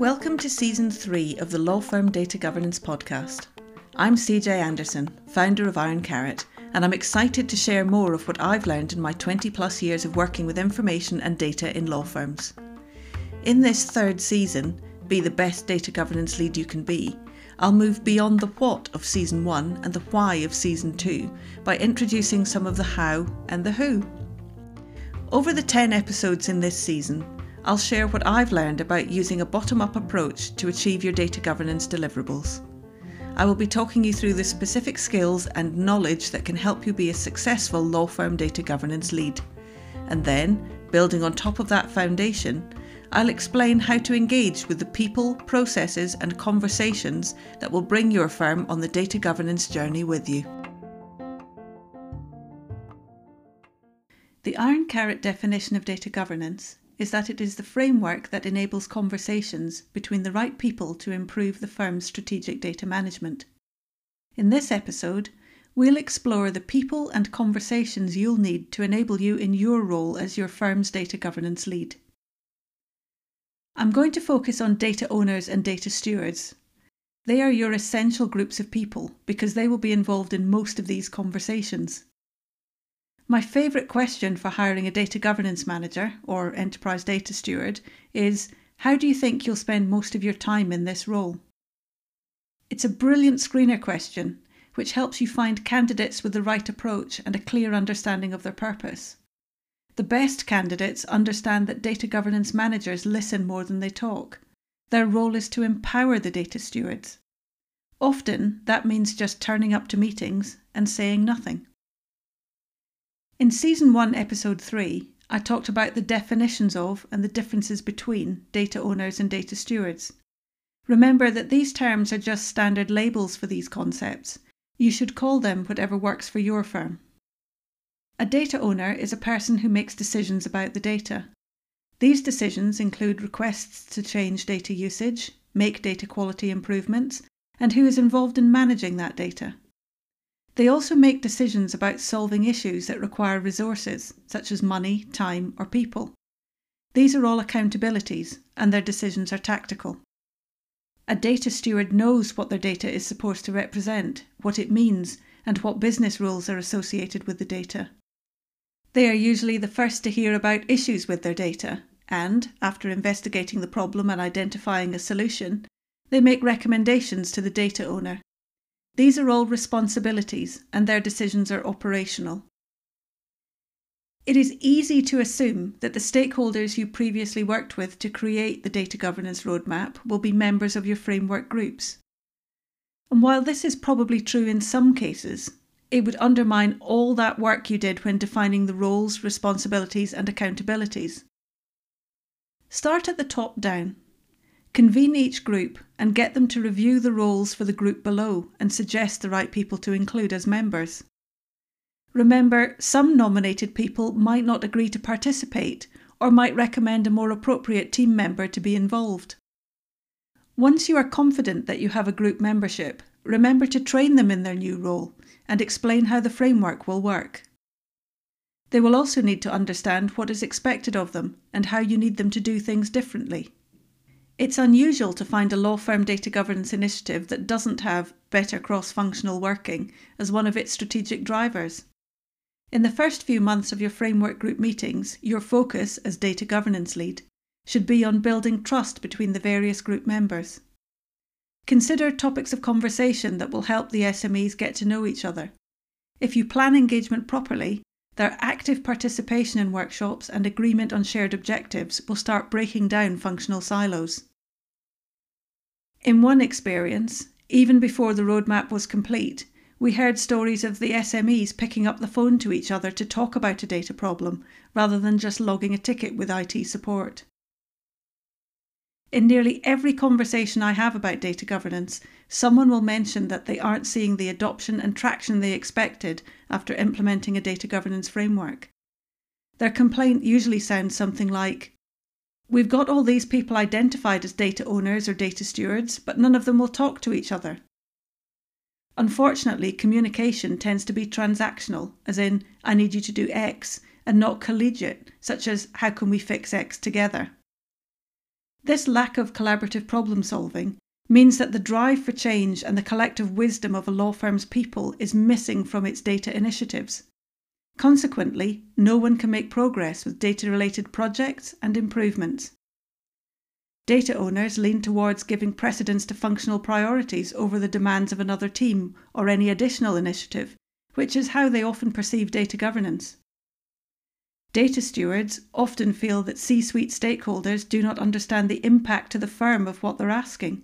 Welcome to Season 3 of the Law Firm Data Governance Podcast. I'm CJ Anderson, founder of Iron Carrot, and I'm excited to share more of what I've learned in my 20 plus years of working with information and data in law firms. In this third season, Be the Best Data Governance Lead You Can Be, I'll move beyond the what of Season 1 and the why of Season 2 by introducing some of the how and the who. Over the 10 episodes in this season, I'll share what I've learned about using a bottom up approach to achieve your data governance deliverables. I will be talking you through the specific skills and knowledge that can help you be a successful law firm data governance lead. And then, building on top of that foundation, I'll explain how to engage with the people, processes, and conversations that will bring your firm on the data governance journey with you. The Iron Carrot definition of data governance is that it is the framework that enables conversations between the right people to improve the firm's strategic data management. In this episode, we'll explore the people and conversations you'll need to enable you in your role as your firm's data governance lead. I'm going to focus on data owners and data stewards. They are your essential groups of people because they will be involved in most of these conversations. My favourite question for hiring a data governance manager or enterprise data steward is How do you think you'll spend most of your time in this role? It's a brilliant screener question which helps you find candidates with the right approach and a clear understanding of their purpose. The best candidates understand that data governance managers listen more than they talk. Their role is to empower the data stewards. Often, that means just turning up to meetings and saying nothing. In Season 1, Episode 3, I talked about the definitions of and the differences between data owners and data stewards. Remember that these terms are just standard labels for these concepts. You should call them whatever works for your firm. A data owner is a person who makes decisions about the data. These decisions include requests to change data usage, make data quality improvements, and who is involved in managing that data. They also make decisions about solving issues that require resources, such as money, time, or people. These are all accountabilities, and their decisions are tactical. A data steward knows what their data is supposed to represent, what it means, and what business rules are associated with the data. They are usually the first to hear about issues with their data, and, after investigating the problem and identifying a solution, they make recommendations to the data owner these are all responsibilities, and their decisions are operational. It is easy to assume that the stakeholders you previously worked with to create the data governance roadmap will be members of your framework groups. And while this is probably true in some cases, it would undermine all that work you did when defining the roles, responsibilities, and accountabilities. Start at the top down Convene each group and get them to review the roles for the group below and suggest the right people to include as members. Remember, some nominated people might not agree to participate or might recommend a more appropriate team member to be involved. Once you are confident that you have a group membership, remember to train them in their new role and explain how the framework will work. They will also need to understand what is expected of them and how you need them to do things differently. It's unusual to find a law firm data governance initiative that doesn't have better cross functional working as one of its strategic drivers. In the first few months of your framework group meetings, your focus as data governance lead should be on building trust between the various group members. Consider topics of conversation that will help the SMEs get to know each other. If you plan engagement properly, their active participation in workshops and agreement on shared objectives will start breaking down functional silos. In one experience, even before the roadmap was complete, we heard stories of the SMEs picking up the phone to each other to talk about a data problem rather than just logging a ticket with IT support. In nearly every conversation I have about data governance, someone will mention that they aren't seeing the adoption and traction they expected after implementing a data governance framework. Their complaint usually sounds something like We've got all these people identified as data owners or data stewards, but none of them will talk to each other. Unfortunately, communication tends to be transactional, as in, I need you to do X, and not collegiate, such as how can we fix X together. This lack of collaborative problem solving means that the drive for change and the collective wisdom of a law firm's people is missing from its data initiatives. Consequently, no one can make progress with data related projects and improvements. Data owners lean towards giving precedence to functional priorities over the demands of another team or any additional initiative, which is how they often perceive data governance. Data stewards often feel that C suite stakeholders do not understand the impact to the firm of what they're asking.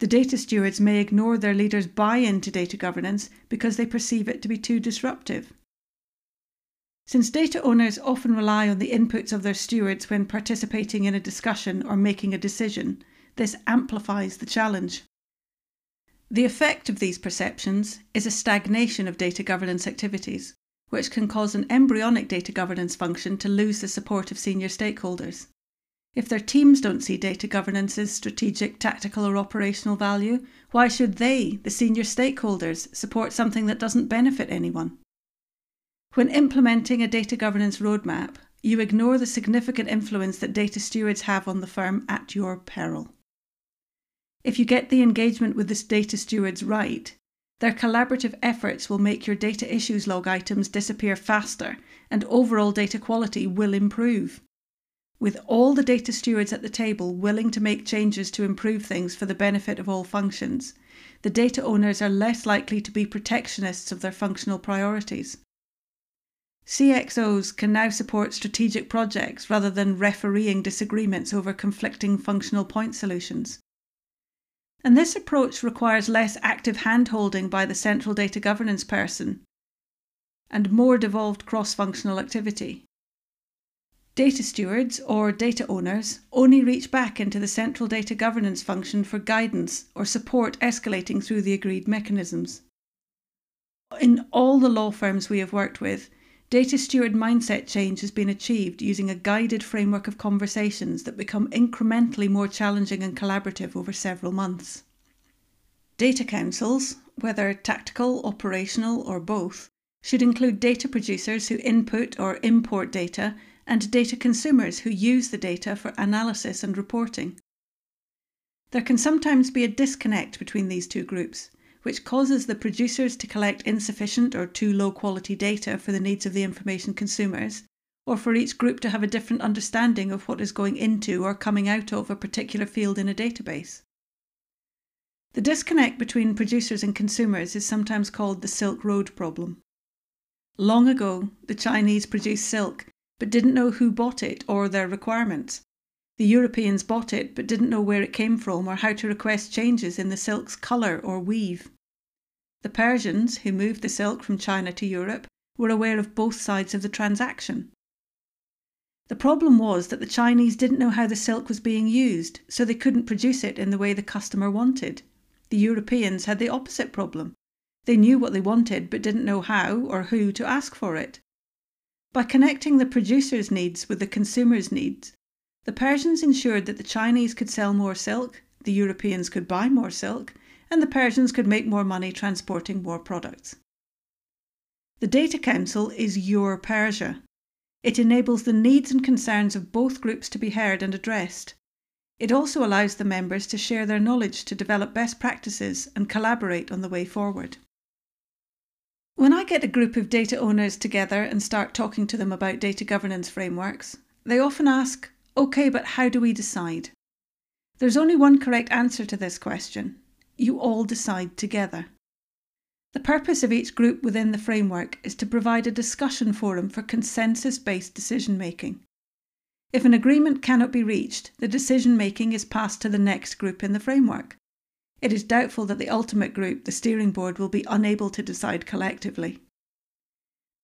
The data stewards may ignore their leaders' buy in to data governance because they perceive it to be too disruptive. Since data owners often rely on the inputs of their stewards when participating in a discussion or making a decision, this amplifies the challenge. The effect of these perceptions is a stagnation of data governance activities, which can cause an embryonic data governance function to lose the support of senior stakeholders. If their teams don't see data governance's strategic, tactical, or operational value, why should they, the senior stakeholders, support something that doesn't benefit anyone? When implementing a data governance roadmap, you ignore the significant influence that data stewards have on the firm at your peril. If you get the engagement with the data stewards right, their collaborative efforts will make your data issues log items disappear faster and overall data quality will improve. With all the data stewards at the table willing to make changes to improve things for the benefit of all functions, the data owners are less likely to be protectionists of their functional priorities. CXOs can now support strategic projects rather than refereeing disagreements over conflicting functional point solutions. And this approach requires less active handholding by the central data governance person and more devolved cross functional activity. Data stewards or data owners only reach back into the central data governance function for guidance or support escalating through the agreed mechanisms. In all the law firms we have worked with, Data steward mindset change has been achieved using a guided framework of conversations that become incrementally more challenging and collaborative over several months. Data councils, whether tactical, operational, or both, should include data producers who input or import data and data consumers who use the data for analysis and reporting. There can sometimes be a disconnect between these two groups, which causes the producers to collect insufficient or too low quality data for the needs of the information consumers, or for each group to have a different understanding of what is going into or coming out of a particular field in a database. The disconnect between producers and consumers is sometimes called the Silk Road problem. Long ago, the Chinese produced silk but didn't know who bought it or their requirements. The Europeans bought it but didn't know where it came from or how to request changes in the silk's colour or weave. The Persians, who moved the silk from China to Europe, were aware of both sides of the transaction. The problem was that the Chinese didn't know how the silk was being used, so they couldn't produce it in the way the customer wanted. The Europeans had the opposite problem. They knew what they wanted but didn't know how or who to ask for it. By connecting the producer's needs with the consumer's needs, the Persians ensured that the Chinese could sell more silk, the Europeans could buy more silk, and the Persians could make more money transporting more products. The Data Council is your Persia. It enables the needs and concerns of both groups to be heard and addressed. It also allows the members to share their knowledge to develop best practices and collaborate on the way forward. When I get a group of data owners together and start talking to them about data governance frameworks, they often ask, Okay, but how do we decide? There's only one correct answer to this question. You all decide together. The purpose of each group within the framework is to provide a discussion forum for consensus based decision making. If an agreement cannot be reached, the decision making is passed to the next group in the framework. It is doubtful that the ultimate group, the steering board, will be unable to decide collectively.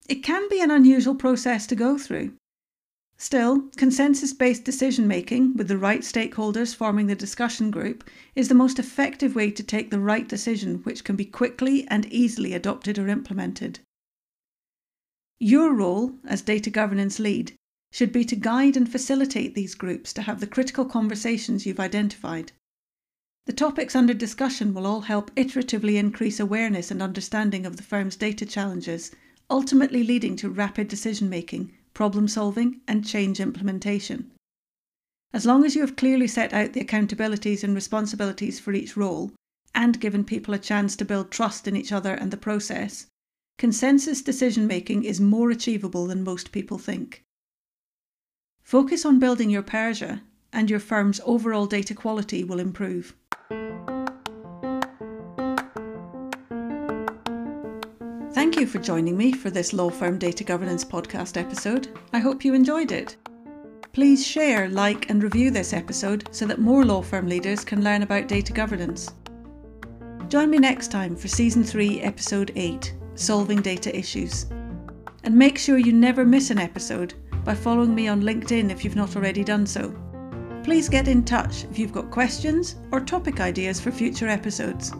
It can be an unusual process to go through, Still, consensus based decision making, with the right stakeholders forming the discussion group, is the most effective way to take the right decision which can be quickly and easily adopted or implemented. Your role as data governance lead should be to guide and facilitate these groups to have the critical conversations you've identified. The topics under discussion will all help iteratively increase awareness and understanding of the firm's data challenges, ultimately leading to rapid decision making problem solving, and change implementation. As long as you have clearly set out the accountabilities and responsibilities for each role, and given people a chance to build trust in each other and the process, consensus decision making is more achievable than most people think. Focus on building your Persia, and your firm's overall data quality will improve. Thank you for joining me for this Law Firm Data Governance podcast episode. I hope you enjoyed it. Please share, like, and review this episode so that more law firm leaders can learn about data governance. Join me next time for Season 3, Episode 8 Solving Data Issues. And make sure you never miss an episode by following me on LinkedIn if you've not already done so. Please get in touch if you've got questions or topic ideas for future episodes.